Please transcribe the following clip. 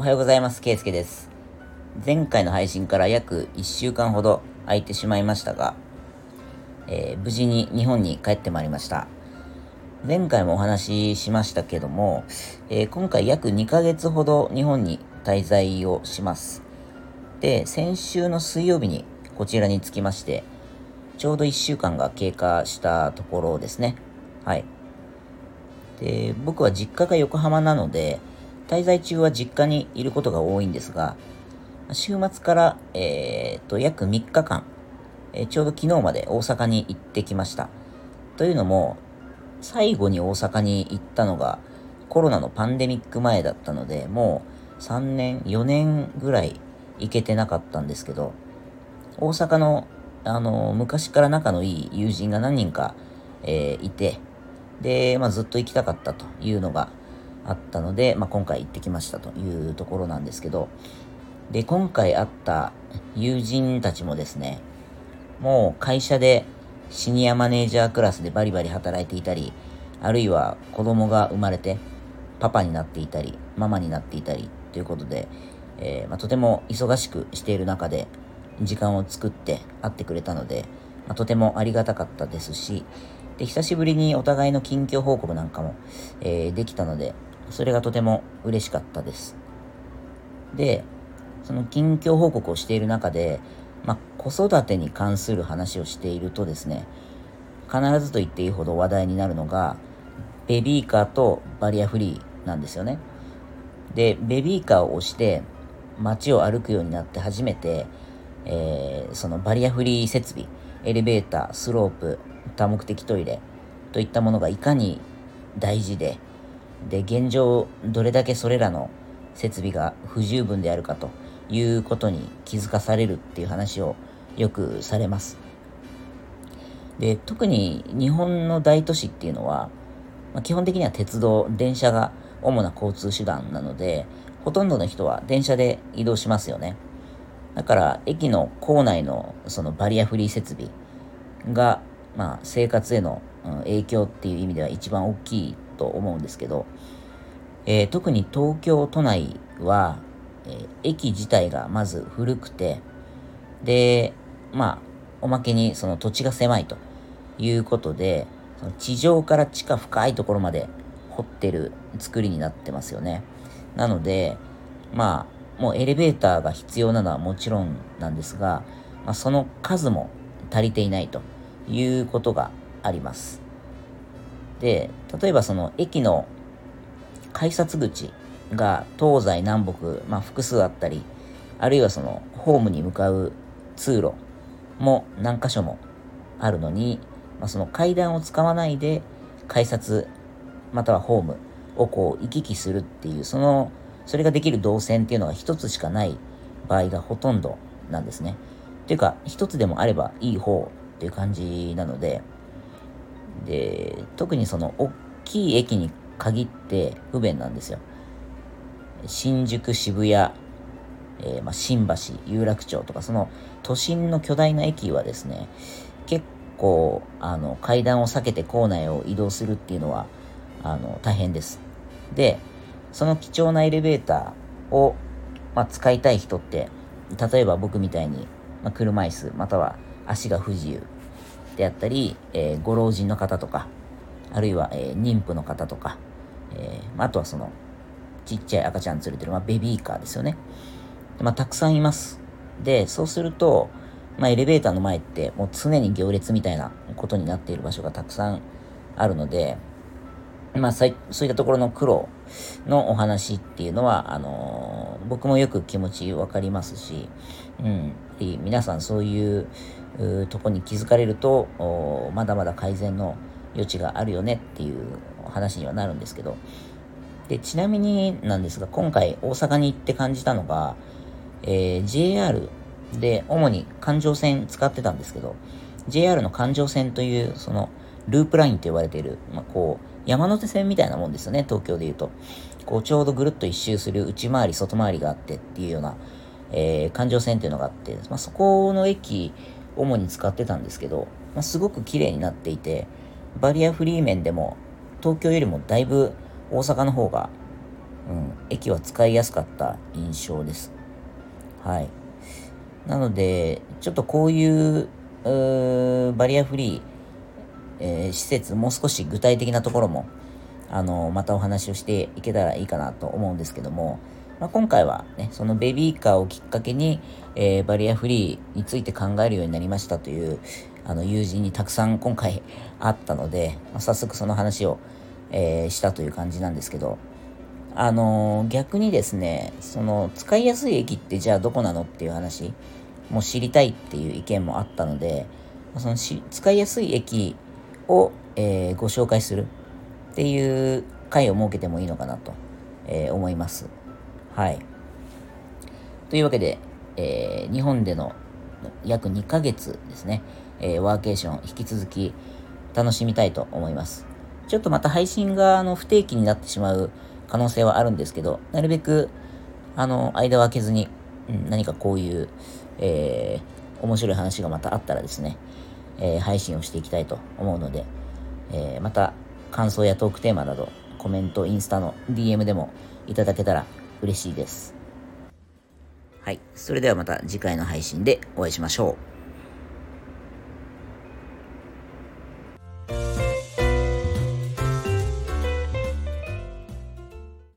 おはようございます。ケイスケです。前回の配信から約1週間ほど空いてしまいましたが、えー、無事に日本に帰ってまいりました。前回もお話ししましたけども、えー、今回約2ヶ月ほど日本に滞在をします。で、先週の水曜日にこちらに着きまして、ちょうど1週間が経過したところですね。はい。で、僕は実家が横浜なので、滞在中は実家にいることが多いんですが、週末から、えー、と、約3日間、えー、ちょうど昨日まで大阪に行ってきました。というのも、最後に大阪に行ったのがコロナのパンデミック前だったので、もう3年、4年ぐらい行けてなかったんですけど、大阪の、あの、昔から仲のいい友人が何人か、えー、いて、で、まあ、ずっと行きたかったというのがあったので、まあ、今回行ってきましたというところなんですけど、で、今回会った友人たちもですね、もう会社でシニアマネージャークラスでバリバリ働いていたり、あるいは子供が生まれてパパになっていたり、ママになっていたりということで、えー、まあ、とても忙しくしている中で時間を作って会ってくれたので、まあ、とてもありがたかったですし、で、久しぶりにお互いの近況報告なんかも、えー、できたので、それがとても嬉しかったです。で、その近況報告をしている中で、まあ、子育てに関する話をしているとですね、必ずと言っていいほど話題になるのが、ベビーカーとバリアフリーなんですよね。で、ベビーカーを押して街を歩くようになって初めて、えー、そのバリアフリー設備、エレベーター、スロープ、多目的トイレといったものがいかに大事で、で、現状どれだけそれらの設備が不十分であるかということに気づかされるっていう話をよくされます。で、特に日本の大都市っていうのは、まあ、基本的には鉄道、電車が主な交通手段なので、ほとんどの人は電車で移動しますよね。だから、駅の構内のそのバリアフリー設備がまあ、生活への影響っていう意味では一番大きいと思うんですけど、えー、特に東京都内は、えー、駅自体がまず古くて、で、まあ、おまけにその土地が狭いということで、その地上から地下深いところまで掘ってる作りになってますよね。なので、まあ、もうエレベーターが必要なのはもちろんなんですが、まあ、その数も足りていないと。いうことがあります。で、例えばその駅の改札口が東西南北、まあ、複数あったり、あるいはそのホームに向かう通路も何箇所もあるのに、まあ、その階段を使わないで改札またはホームをこう行き来するっていう、その、それができる動線っていうのが一つしかない場合がほとんどなんですね。っていうか、一つでもあればいい方っていう感じなので、で、特にその大きい駅に限って不便なんですよ。新宿、渋谷、えー、まあ、新橋、有楽町とか、その都心の巨大な駅はですね、結構、あの、階段を避けて構内を移動するっていうのは、あの、大変です。で、その貴重なエレベーターを、まあ、使いたい人って、例えば僕みたいに、まあ、車椅子、または足が不自由であったり、えー、ご老人の方とか、あるいは、えー、妊婦の方とか、えー、あとはその、ちっちゃい赤ちゃん連れてる、まあ、ベビーカーですよね。まあ、たくさんいます。で、そうすると、まあ、エレベーターの前ってもう常に行列みたいなことになっている場所がたくさんあるので、まあ、そういったところの苦労のお話っていうのは、あのー、僕もよく気持ちわかりますし、うん、皆さんそういうとこに気づかれると、まだまだ改善の余地があるよねっていう話にはなるんですけど、で、ちなみになんですが、今回大阪に行って感じたのが、えー、JR で主に環状線使ってたんですけど、JR の環状線という、その、ループラインと呼ばれている、まあ、こう、山手線みたいなもんですよね、東京で言うと。こう、ちょうどぐるっと一周する内回り、外回りがあってっていうような、えー、環状線っていうのがあって、まあ、そこの駅、主に使ってたんですけど、まあ、すごく綺麗になっていて、バリアフリー面でも、東京よりもだいぶ大阪の方が、うん、駅は使いやすかった印象です。はい。なので、ちょっとこういううバリアフリー、えー、施設、もう少し具体的なところも、あの、またお話をしていけたらいいかなと思うんですけども、まあ、今回はね、そのベビーカーをきっかけに、えー、バリアフリーについて考えるようになりましたという、あの、友人にたくさん今回あったので、まあ、早速その話を、えー、したという感じなんですけど、あのー、逆にですね、その、使いやすい駅ってじゃあどこなのっていう話も知りたいっていう意見もあったので、そのし使いやすい駅を、えー、ご紹介するっていう回を設けてもいいのかなと、えー、思います。はい。というわけで、えー、日本での約2ヶ月ですね、えワーケーション引き続き楽しみたいと思います。ちょっとまた配信があの不定期になってしまう可能性はあるんですけど、なるべく、あの、間を空けずに、うん、何かこういう、え、面白い話がまたあったらですね、えー、配信をしていきたいと思うので、えー、また感想やトークテーマなど、コメント、インスタの DM でもいただけたら嬉しいです。はい。それではまた次回の配信でお会いしましょう。